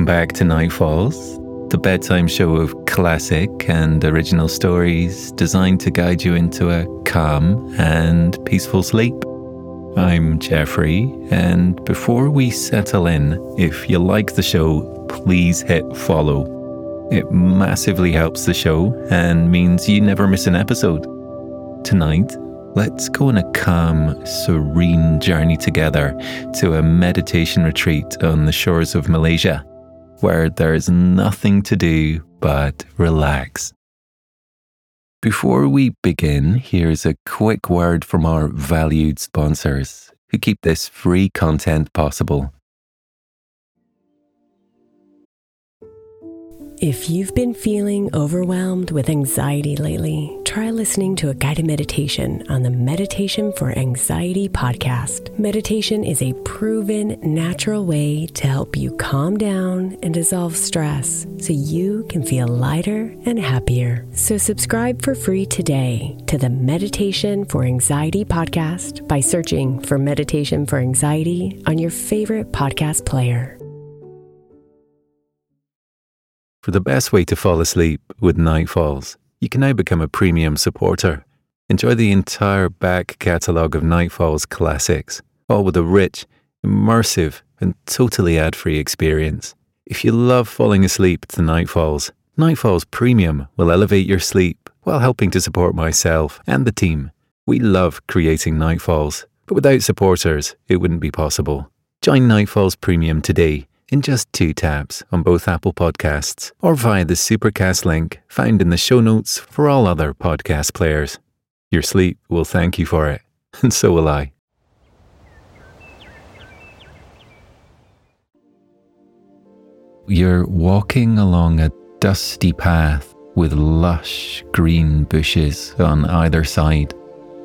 Welcome back to Night Falls, the bedtime show of classic and original stories designed to guide you into a calm and peaceful sleep. I'm Geoffrey, and before we settle in, if you like the show, please hit follow. It massively helps the show and means you never miss an episode. Tonight, let's go on a calm, serene journey together to a meditation retreat on the shores of Malaysia, where there's nothing to do but relax. Before we begin, here's a quick word from our valued sponsors who keep this free content possible. If you've been feeling overwhelmed with anxiety lately, try listening to a guided meditation on the Meditation for Anxiety podcast. Meditation is a proven natural way to help you calm down and dissolve stress so you can feel lighter and happier. So, subscribe for free today to the Meditation for Anxiety podcast by searching for Meditation for Anxiety on your favorite podcast player. For the best way to fall asleep with Nightfalls, you can now become a premium supporter. Enjoy the entire back catalogue of Nightfalls classics, all with a rich, immersive, and totally ad free experience. If you love falling asleep to Nightfalls, Nightfalls Premium will elevate your sleep while helping to support myself and the team. We love creating Nightfalls, but without supporters, it wouldn't be possible. Join Nightfalls Premium today in just two taps on both Apple Podcasts or via the Supercast link found in the show notes for all other podcast players. Your sleep will thank you for it, and so will I. You're walking along a dusty path with lush green bushes on either side.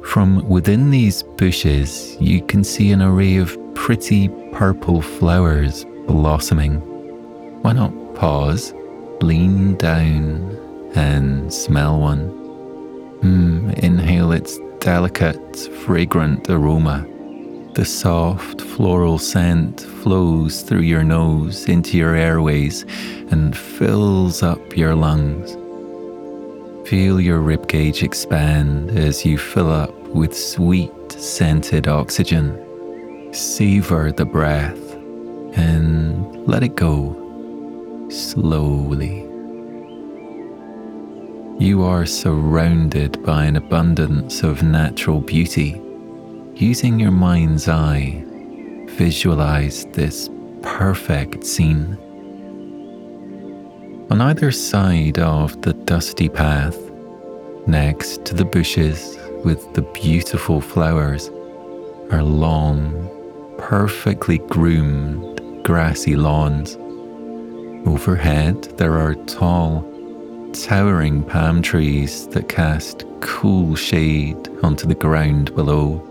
From within these bushes, you can see an array of pretty purple flowers blossoming. Why not pause, lean down, and smell one? Mm, inhale its delicate, fragrant aroma. The soft floral scent flows through your nose into your airways and fills up your lungs. Feel your ribcage expand as you fill up with sweet, scented oxygen. Savor the breath and let it go slowly. You are surrounded by an abundance of natural beauty. Using your mind's eye, visualize this perfect scene. On either side of the dusty path, next to the bushes with the beautiful flowers, are long, perfectly groomed grassy lawns. Overhead, there are tall, towering palm trees that cast cool shade onto the ground below.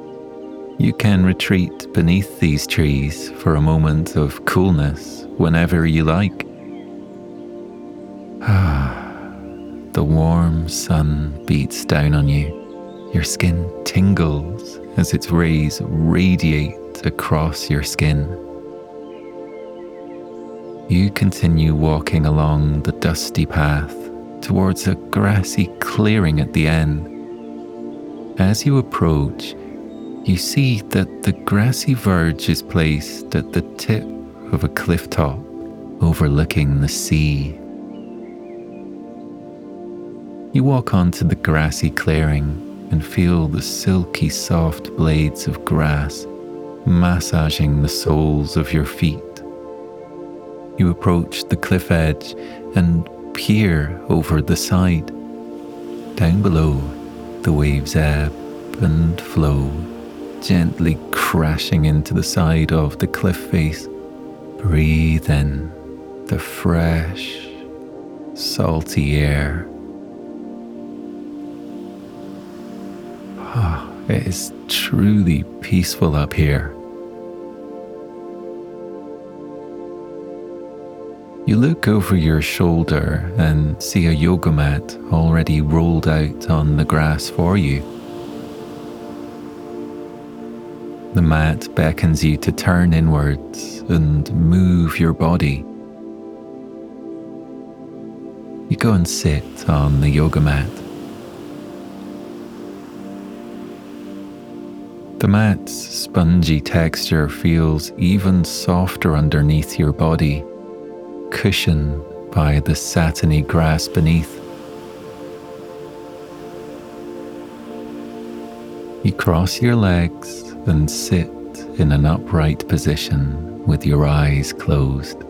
You can retreat beneath these trees for a moment of coolness whenever you like. Ah, the warm sun beats down on you. Your skin tingles as its rays radiate across your skin. You continue walking along the dusty path towards a grassy clearing at the end. As you approach, you see that the grassy verge is placed at the tip of a cliff top overlooking the sea. You walk onto the grassy clearing and feel the silky soft blades of grass massaging the soles of your feet. You approach the cliff edge and peer over the side. Down below, the waves ebb and flow, gently crashing into the side of the cliff face. Breathe in the fresh, salty air. Ah, it is truly peaceful up here. You look over your shoulder and see a yoga mat already rolled out on the grass for you. The mat beckons you to turn inwards and move your body, you go and sit on the yoga mat. The mat's spongy texture feels even softer underneath your body, cushioned by the satiny grass beneath. You cross your legs and sit in an upright position with your eyes closed.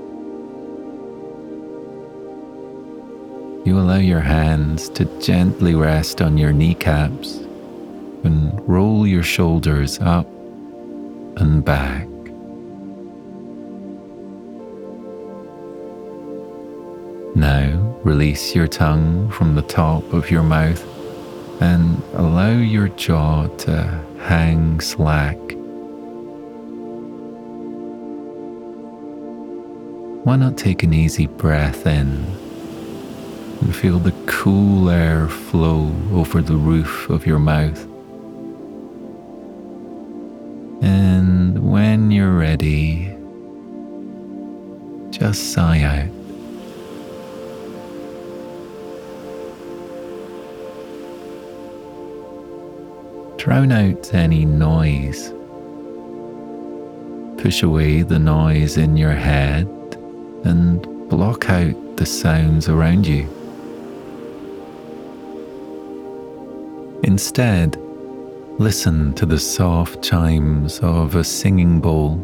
You allow your hands to gently rest on your kneecaps and roll your shoulders up and back. Now release your tongue from the top of your mouth and allow your jaw to hang slack. Why not take an easy breath in and feel the cool air flow over the roof of your mouth? And when you're ready, just sigh out. Drown out any noise. Push away the noise in your head and block out the sounds around you. Instead, Listen to the soft chimes of a singing bowl.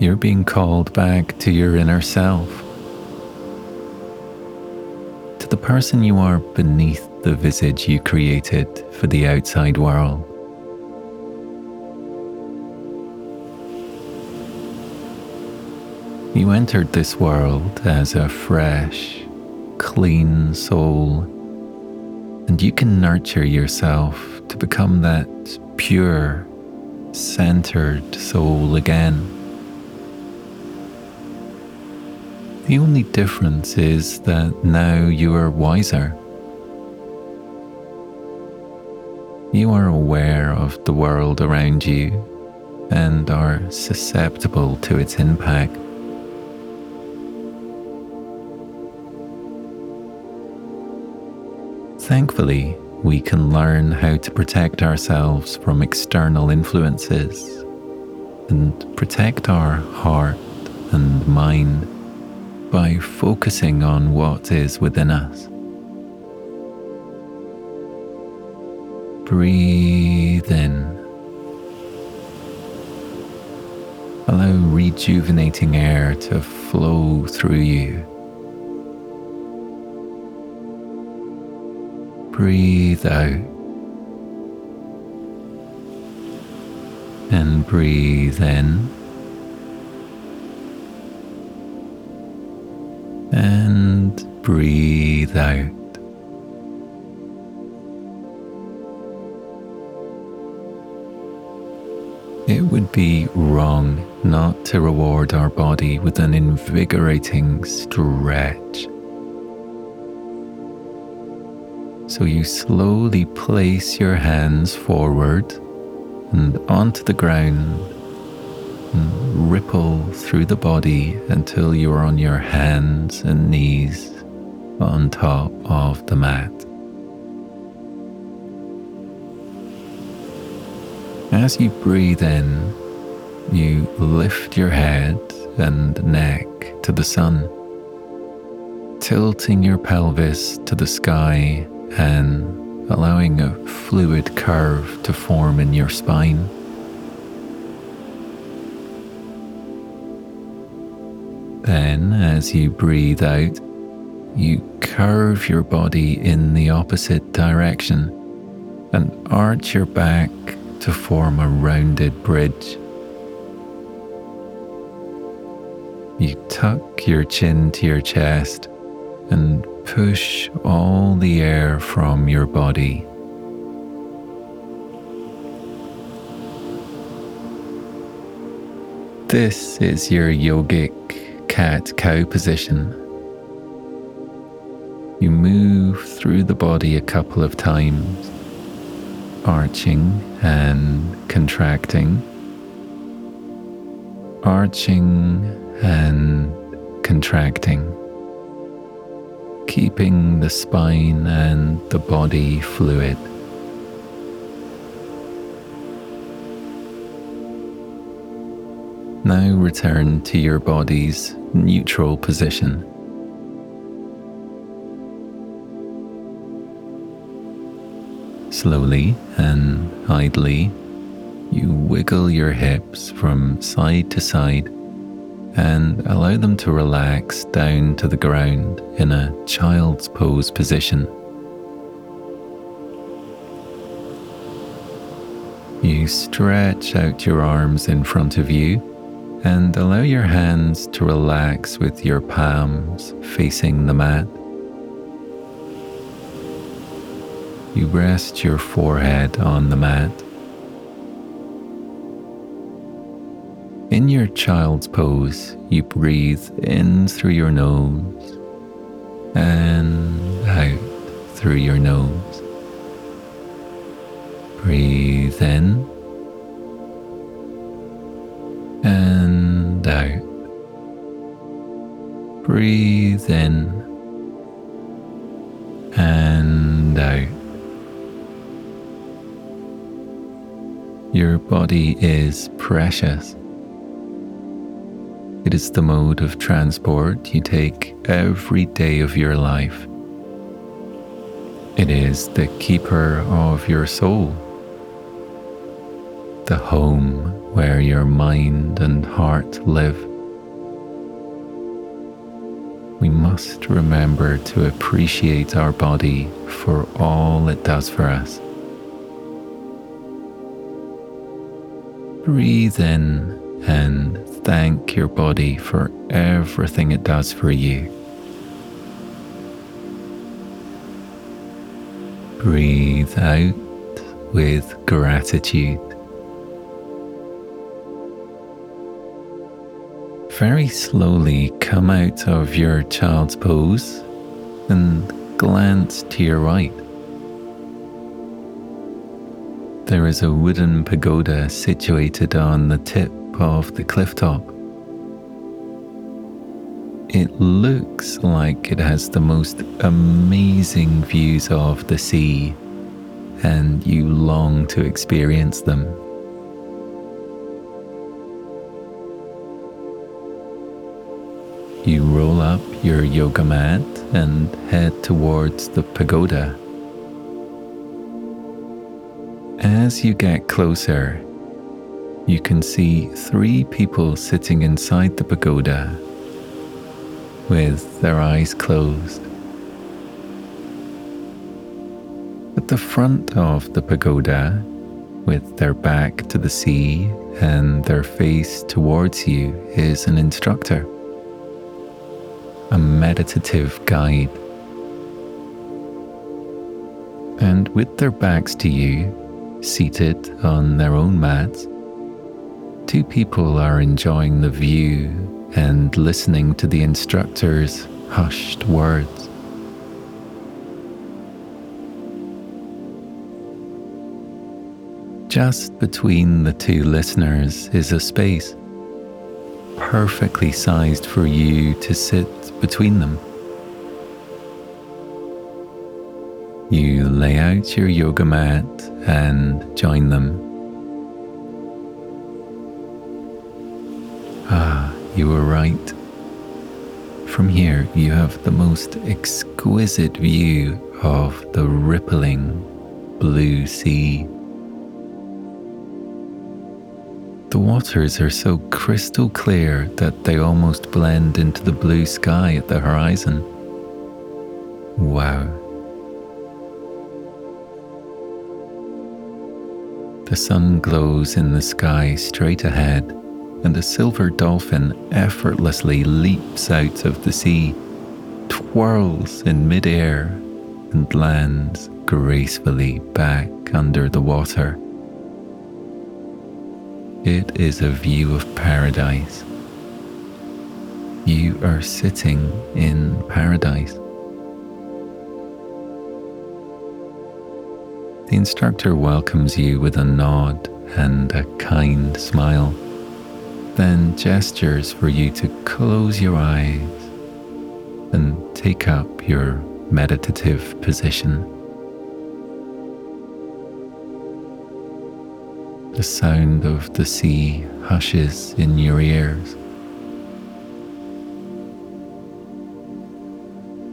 You're being called back to your inner self, the person you are beneath the visage you created for the outside world. You entered this world as a fresh, clean soul and you can nurture yourself to become that pure, centered soul again. The only difference is that now you are wiser. You are aware of the world around you and are susceptible to its impact. Thankfully, we can learn how to protect ourselves from external influences and protect our heart and mind by focusing on what is within us. Breathe in. Allow rejuvenating air to flow through you. breathe out and breathe in and breathe out. It would be wrong not to reward our body with an invigorating stretch. So you slowly place your hands forward and onto the ground ripple through the body until you are on your hands and knees on top of the mat. As you breathe in, you lift your head and neck to the sun, tilting your pelvis to the sky and allowing a fluid curve to form in your spine. Then, as you breathe out, you curve your body in the opposite direction and arch your back to form a rounded bridge. You tuck your chin to your chest and push all the air from your body. This is your yogic cat cow position. You move through the body a couple of times, arching and contracting, arching and contracting, keeping the spine and the body fluid. Now return to your body's neutral position. Slowly and idly, you wiggle your hips from side to side and allow them to relax down to the ground in a child's pose position. You stretch out your arms in front of you and allow your hands to relax with your palms facing the mat. You rest your forehead on the mat. In your child's pose, you breathe in through your nose and out through your nose. Breathe in and out. Breathe in and out. Your body is precious. It is the mode of transport you take every day of your life. It is the keeper of your soul, the home where your mind and heart live. We must remember to appreciate our body for all it does for us. Breathe in and thank your body for everything it does for you. Breathe out with gratitude. Very slowly come out of your child's pose and glance to your right. There is a wooden pagoda situated on the tip of the cliff top. It looks like it has the most amazing views of the sea, and you long to experience them. You roll up your yoga mat and head towards the pagoda. As you get closer, you can see three people sitting inside the pagoda with their eyes closed. At the front of the pagoda, with their back to the sea and their face towards you, is an instructor, a meditative guide. And with their backs to you, Seated on their own mats, two people are enjoying the view and listening to the instructor's hushed words. Just between the two listeners is a space, perfectly sized for you to sit between them. You lay out your yoga mat and join them. Ah, you were right. From here, you have the most exquisite view of the rippling blue sea. The waters are so crystal clear that they almost blend into the blue sky at the horizon. Wow. The sun glows in the sky straight ahead, and a silver dolphin effortlessly leaps out of the sea, twirls in midair, and lands gracefully back under the water. It is a view of paradise. You are sitting in paradise. The instructor welcomes you with a nod and a kind smile, then gestures for you to close your eyes and take up your meditative position. The sound of the sea hushes in your ears.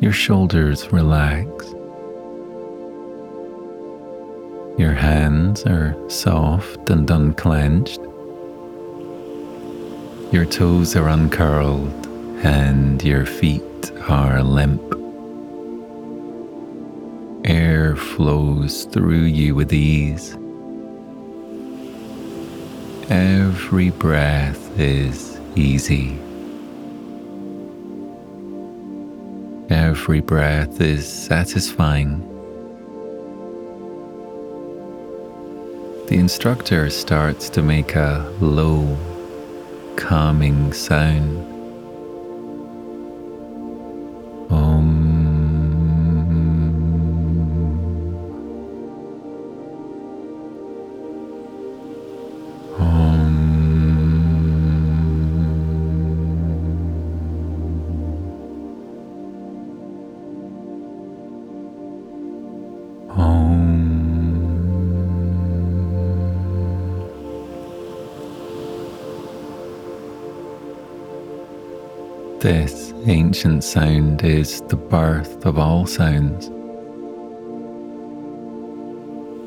Your shoulders relax. Your hands are soft and unclenched. Your toes are uncurled and your feet are limp. Air flows through you with ease. Every breath is easy. Every breath is satisfying. The instructor starts to make a low, calming sound. Ancient sound is the birth of all sounds.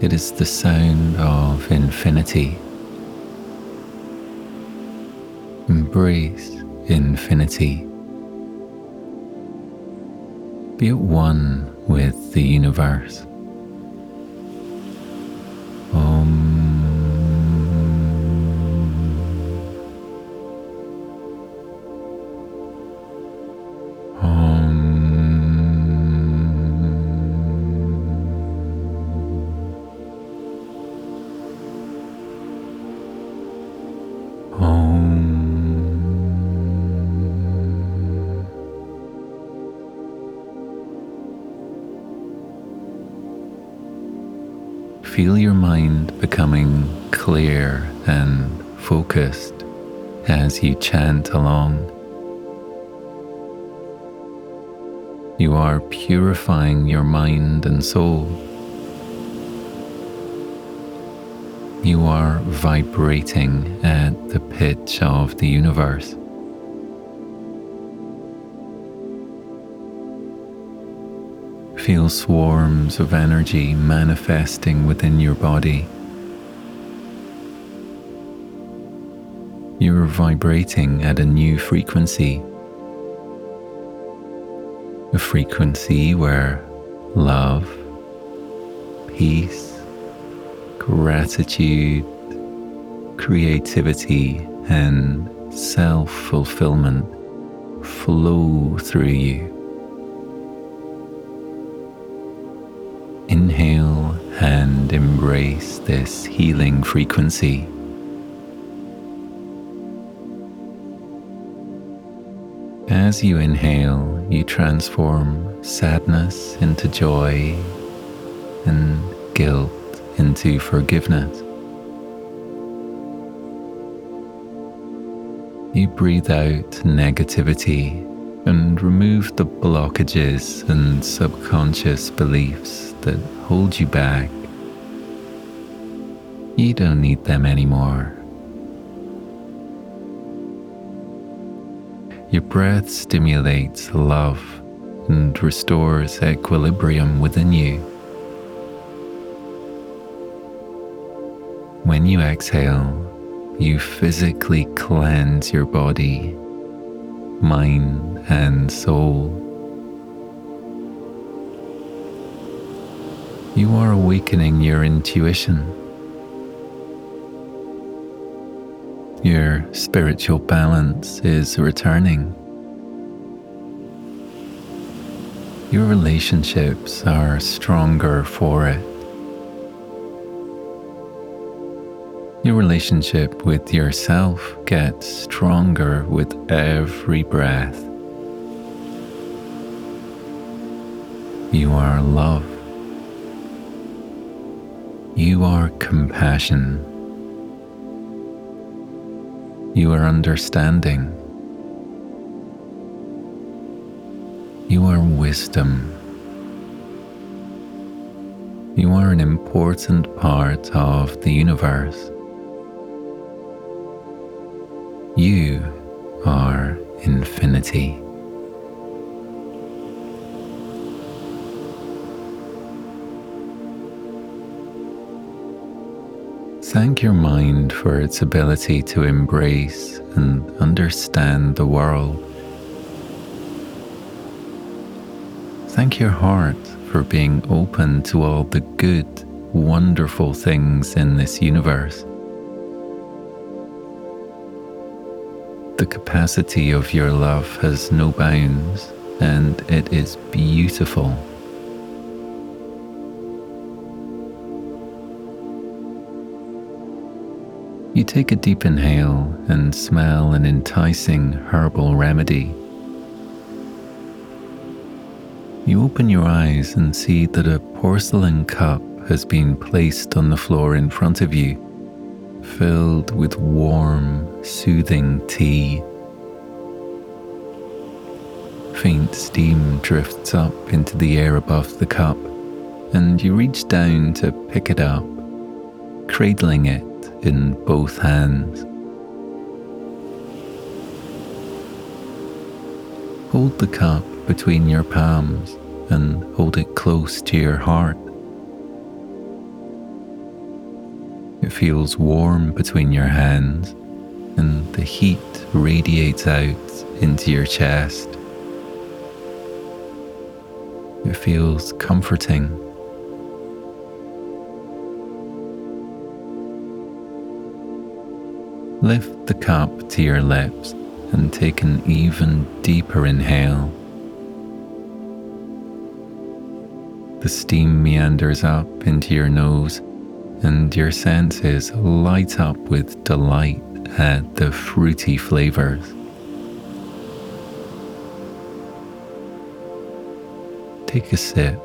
It is the sound of infinity. Embrace infinity. Be at one with the universe. Feel your mind becoming clear and focused as you chant along. You are purifying your mind and soul. You are vibrating at the pitch of the universe. Feel swarms of energy manifesting within your body. You're vibrating at a new frequency. A frequency where love, peace, gratitude, creativity, and self fulfillment flow through you. This healing frequency. As you inhale, you transform sadness into joy and guilt into forgiveness. You breathe out negativity and remove the blockages and subconscious beliefs that hold you back. You don't need them anymore. Your breath stimulates love and restores equilibrium within you. When you exhale, you physically cleanse your body, mind, and soul. You are awakening your intuition. Your spiritual balance is returning. Your relationships are stronger for it. Your relationship with yourself gets stronger with every breath. You are love. You are compassion. You are understanding. You are wisdom. You are an important part of the universe. You are infinity. Thank your mind for its ability to embrace and understand the world. Thank your heart for being open to all the good, wonderful things in this universe. The capacity of your love has no bounds and it is beautiful. You take a deep inhale and smell an enticing herbal remedy. You open your eyes and see that a porcelain cup has been placed on the floor in front of you, filled with warm, soothing tea. Faint steam drifts up into the air above the cup, and you reach down to pick it up, cradling it in both hands. Hold the cup between your palms and hold it close to your heart. It feels warm between your hands, and the heat radiates out into your chest. It feels comforting Lift the cup to your lips and take an even deeper inhale. The steam meanders up into your nose, and your senses light up with delight at the fruity flavors. Take a sip.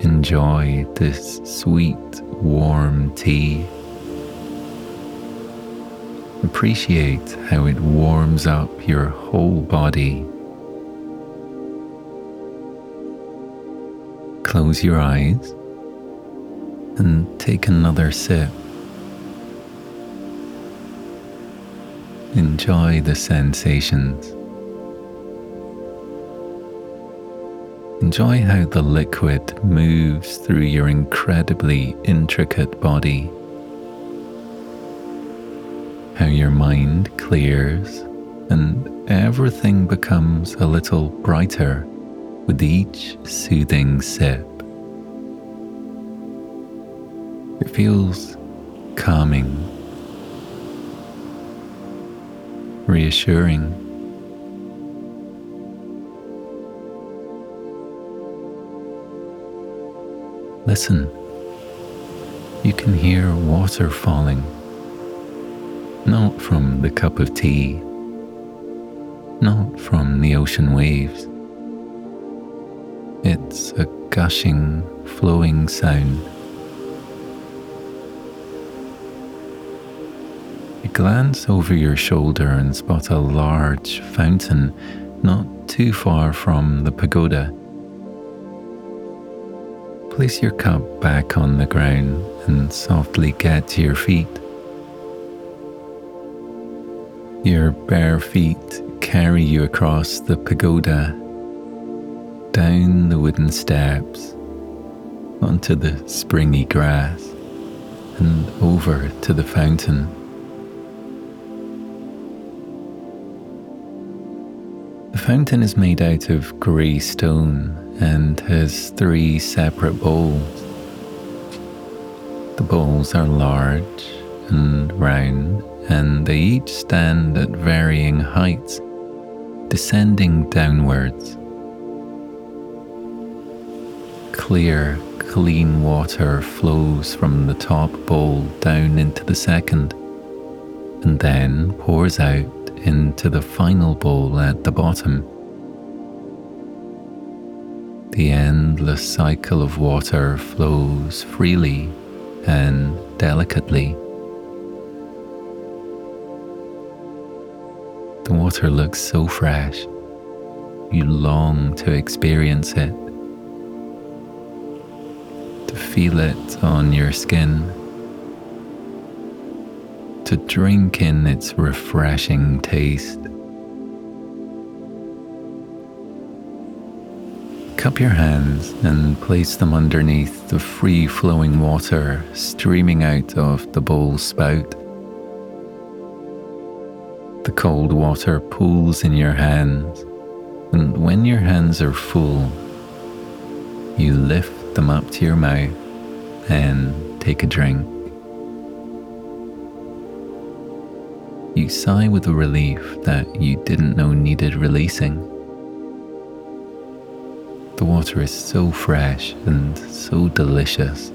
Enjoy this sweet, warm tea. Appreciate how it warms up your whole body. Close your eyes and take another sip. Enjoy the sensations. Enjoy how the liquid moves through your incredibly intricate body how your mind clears and everything becomes a little brighter with each soothing sip. It feels calming, reassuring. Listen, you can hear water falling not from the cup of tea, not from the ocean waves. It's a gushing, flowing sound. You glance over your shoulder and spot a large fountain not too far from the pagoda. Place your cup back on the ground and softly get to your feet. Your bare feet carry you across the pagoda, down the wooden steps, onto the springy grass, and over to the fountain. The fountain is made out of grey stone and has three separate bowls. The bowls are large and round and they each stand at varying heights, descending downwards. Clear, clean water flows from the top bowl down into the second, and then pours out into the final bowl at the bottom. The endless cycle of water flows freely and delicately The water looks so fresh. You long to experience it, to feel it on your skin, to drink in its refreshing taste. Cup your hands and place them underneath the free flowing water streaming out of the bowl spout. The cold water pools in your hands, and when your hands are full, you lift them up to your mouth and take a drink. You sigh with relief that you didn't know needed releasing. The water is so fresh and so delicious.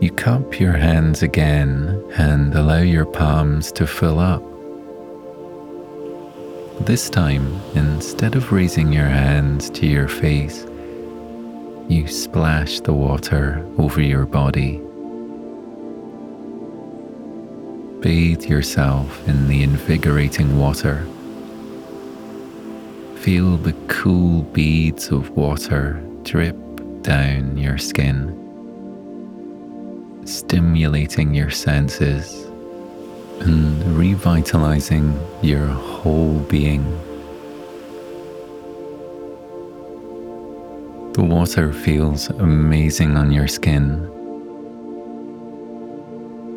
You cup your hands again and allow your palms to fill up. This time, instead of raising your hands to your face, you splash the water over your body. Bathe yourself in the invigorating water. Feel the cool beads of water drip down your skin, stimulating your senses and revitalizing your whole being. The water feels amazing on your skin.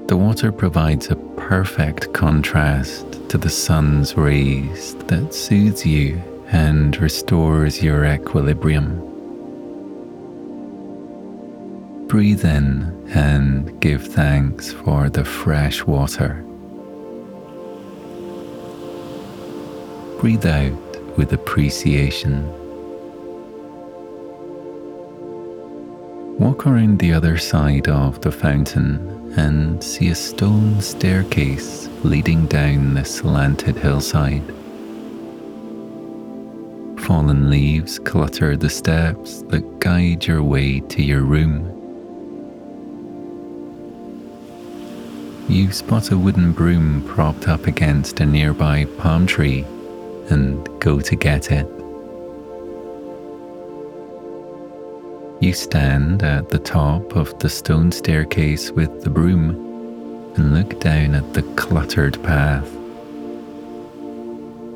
The water provides a perfect contrast to the sun's rays that soothes you and restores your equilibrium. Breathe in and give thanks for the fresh water. Breathe out with appreciation. Walk around the other side of the fountain and see a stone staircase leading down the slanted hillside. Fallen leaves clutter the steps that guide your way to your room. You spot a wooden broom propped up against a nearby palm tree and go to get it. You stand at the top of the stone staircase with the broom and look down at the cluttered path.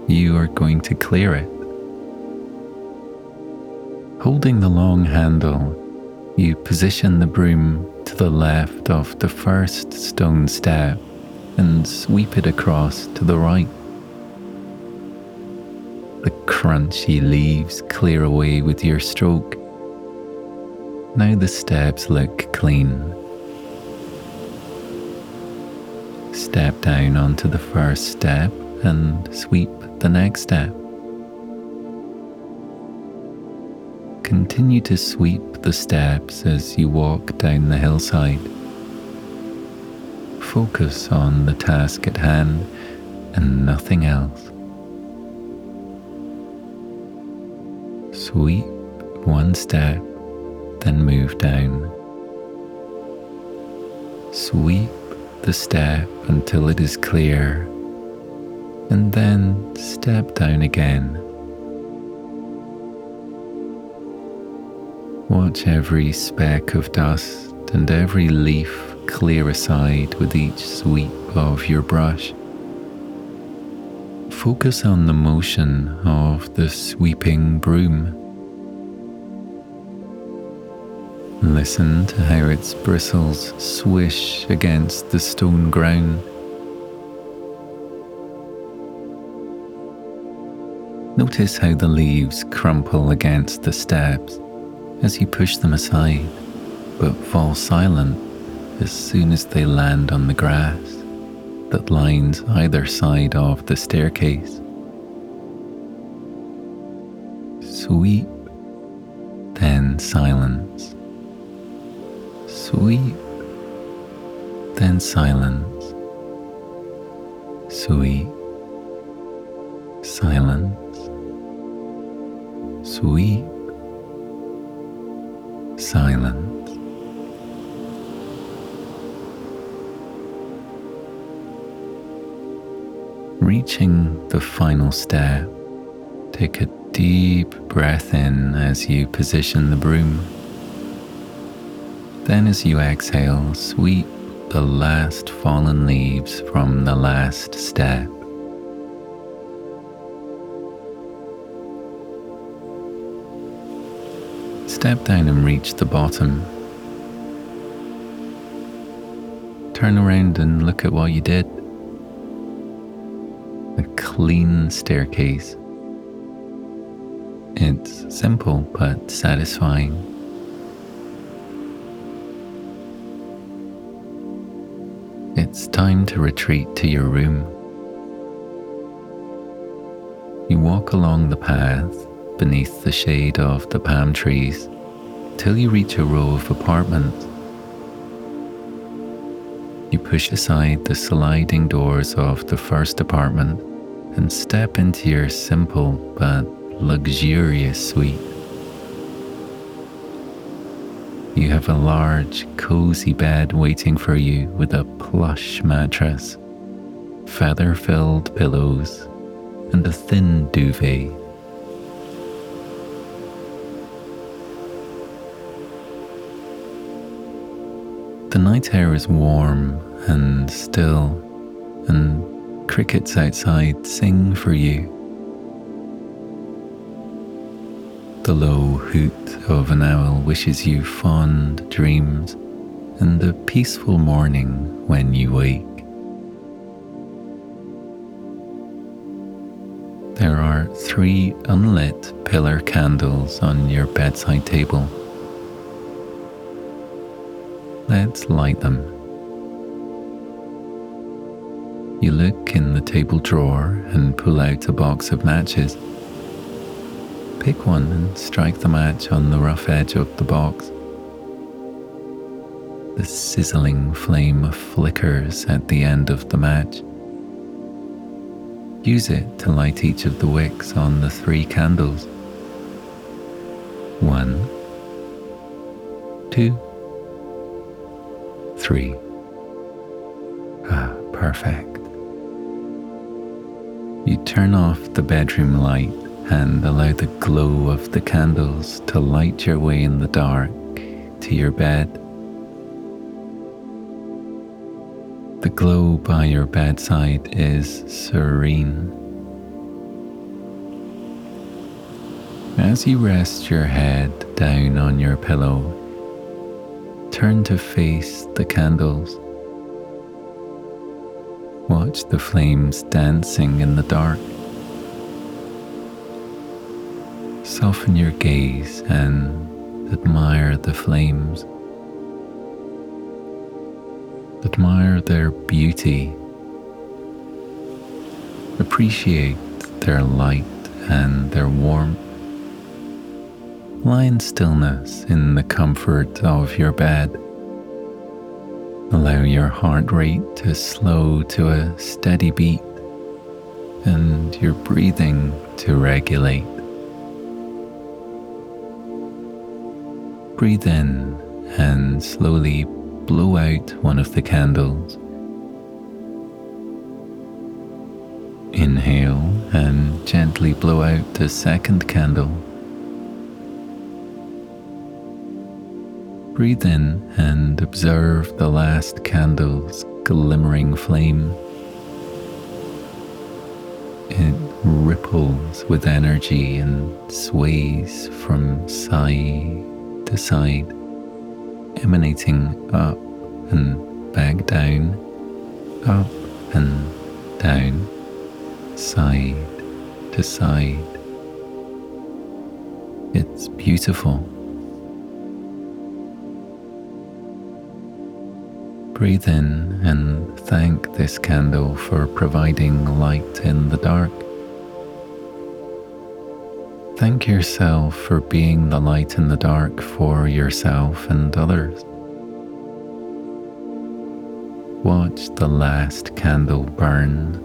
You are going to clear it. Holding the long handle, you position the broom to the left of the first stone step and sweep it across to the right. The crunchy leaves clear away with your stroke now the steps look clean. Step down onto the first step and sweep the next step. Continue to sweep the steps as you walk down the hillside. Focus on the task at hand and nothing else. Sweep one step then move down. Sweep the step until it is clear, and then step down again. Watch every speck of dust and every leaf clear aside with each sweep of your brush. Focus on the motion of the sweeping broom Listen to how its bristles swish against the stone ground. Notice how the leaves crumple against the steps as you push them aside, but fall silent as soon as they land on the grass that lines either side of the staircase. Sweep, then silence. Sweep, then silence, sweep, silence, sweep, silence. Reaching the final step, take a deep breath in as you position the broom. Then, as you exhale, sweep the last fallen leaves from the last step. Step down and reach the bottom. Turn around and look at what you did. A clean staircase. It's simple but satisfying. It's time to retreat to your room. You walk along the path beneath the shade of the palm trees till you reach a row of apartments. You push aside the sliding doors of the first apartment and step into your simple but luxurious suite. You have a large, cozy bed waiting for you with a plush mattress, feather filled pillows, and a thin duvet. The night air is warm and still, and crickets outside sing for you. The low hoot of an owl wishes you fond dreams and a peaceful morning when you wake. There are three unlit pillar candles on your bedside table. Let's light them. You look in the table drawer and pull out a box of matches. Pick one and strike the match on the rough edge of the box. The sizzling flame flickers at the end of the match. Use it to light each of the wicks on the three candles. One, two, three. Ah, perfect. You turn off the bedroom light and allow the glow of the candles to light your way in the dark to your bed. The glow by your bedside is serene. As you rest your head down on your pillow, turn to face the candles. Watch the flames dancing in the dark. Soften your gaze and admire the flames. Admire their beauty. Appreciate their light and their warmth. Lie in stillness in the comfort of your bed. Allow your heart rate to slow to a steady beat and your breathing to regulate. Breathe in and slowly blow out one of the candles. Inhale and gently blow out the second candle. Breathe in and observe the last candle's glimmering flame. It ripples with energy and sways from side to side, emanating up and back down, up and down, side to side. It's beautiful. Breathe in and thank this candle for providing light in the dark. Thank yourself for being the light in the dark for yourself and others. Watch the last candle burn.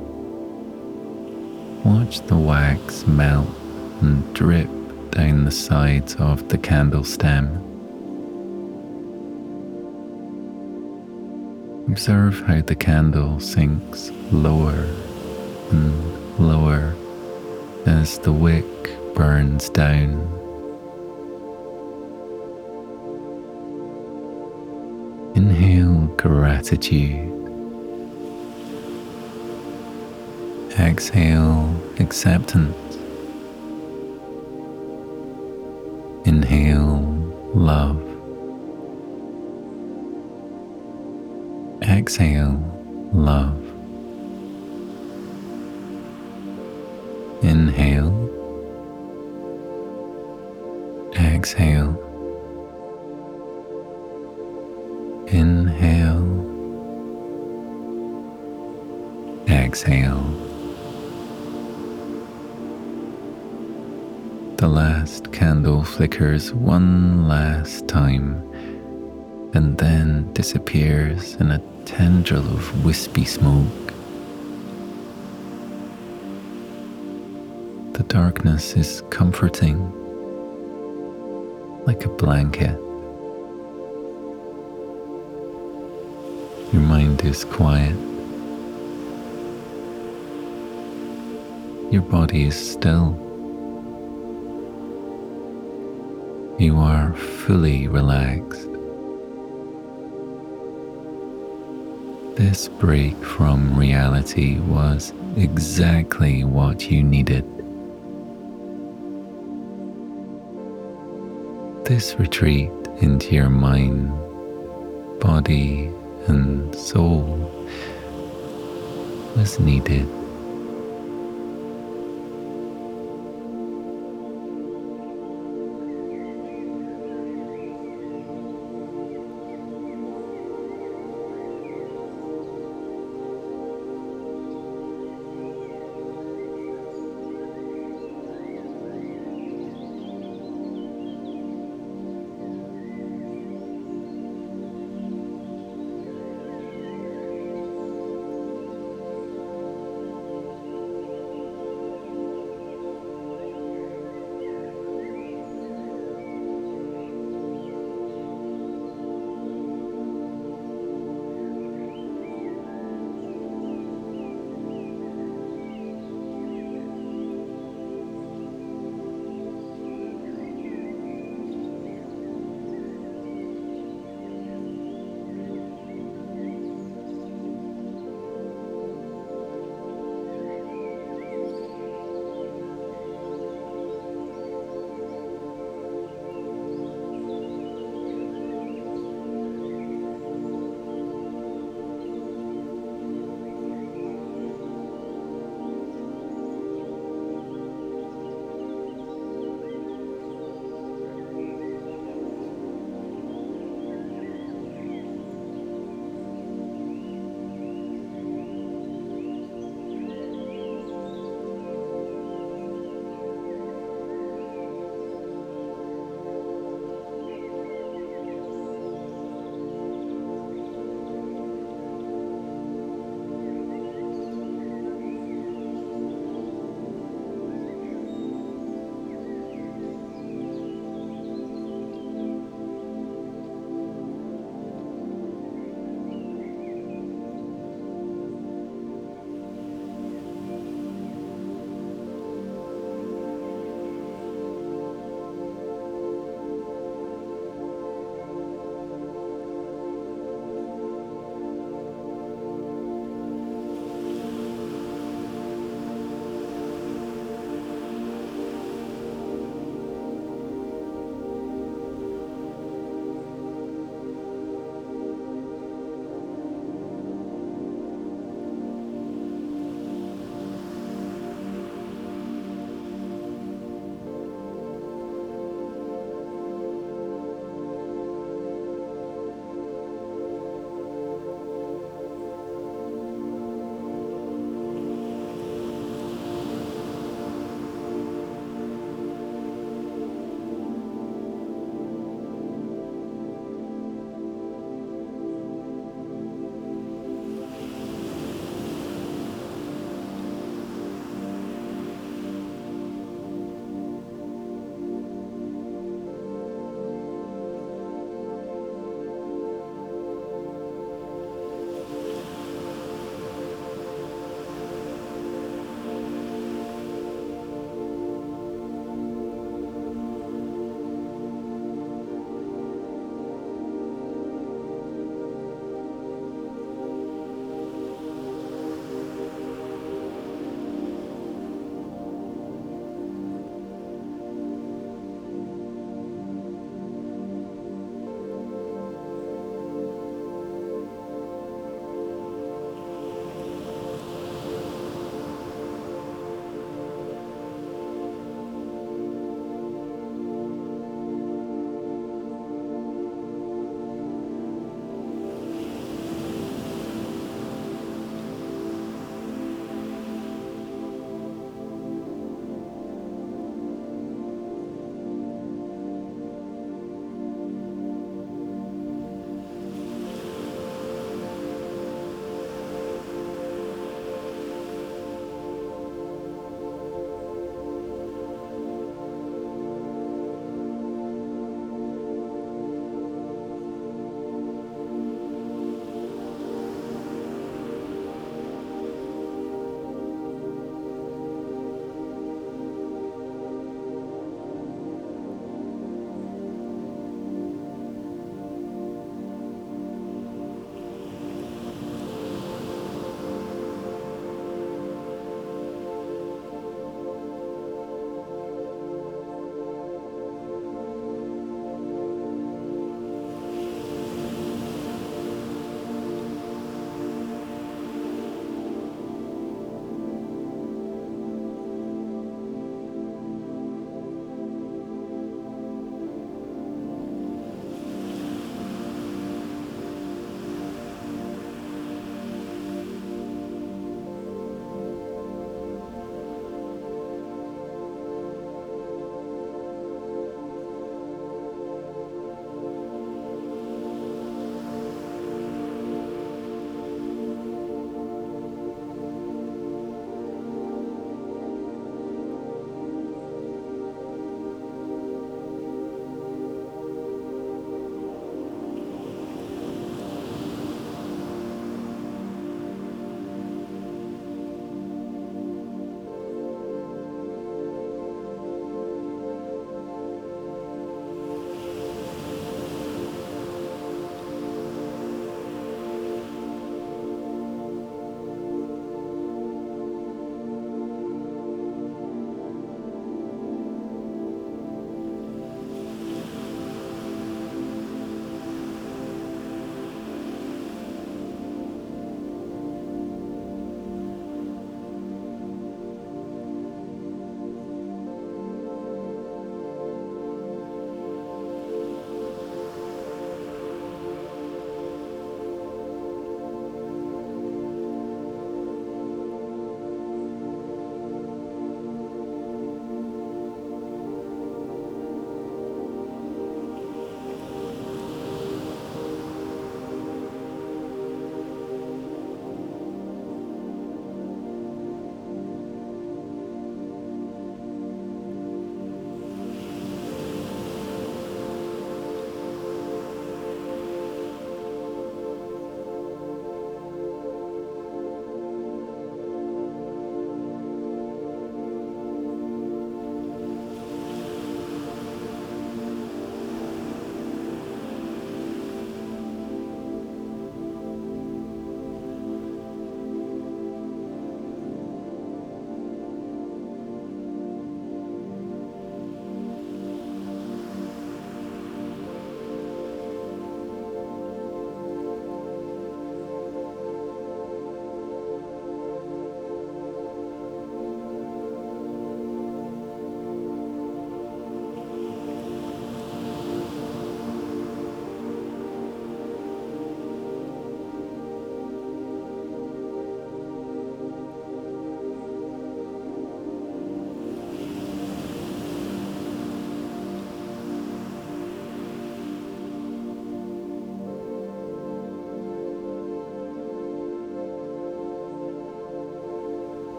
Watch the wax melt and drip down the sides of the candle stem. Observe how the candle sinks lower and lower as the wick burns down. Inhale gratitude. Exhale acceptance. Inhale love. Exhale love. Inhale. Exhale. Inhale. Exhale. The last candle flickers one last time and then disappears in a tendril of wispy smoke. The darkness is comforting, like a blanket. Your mind is quiet. Your body is still. You are fully relaxed. This break from reality was exactly what you needed. This retreat into your mind, body, and soul was needed.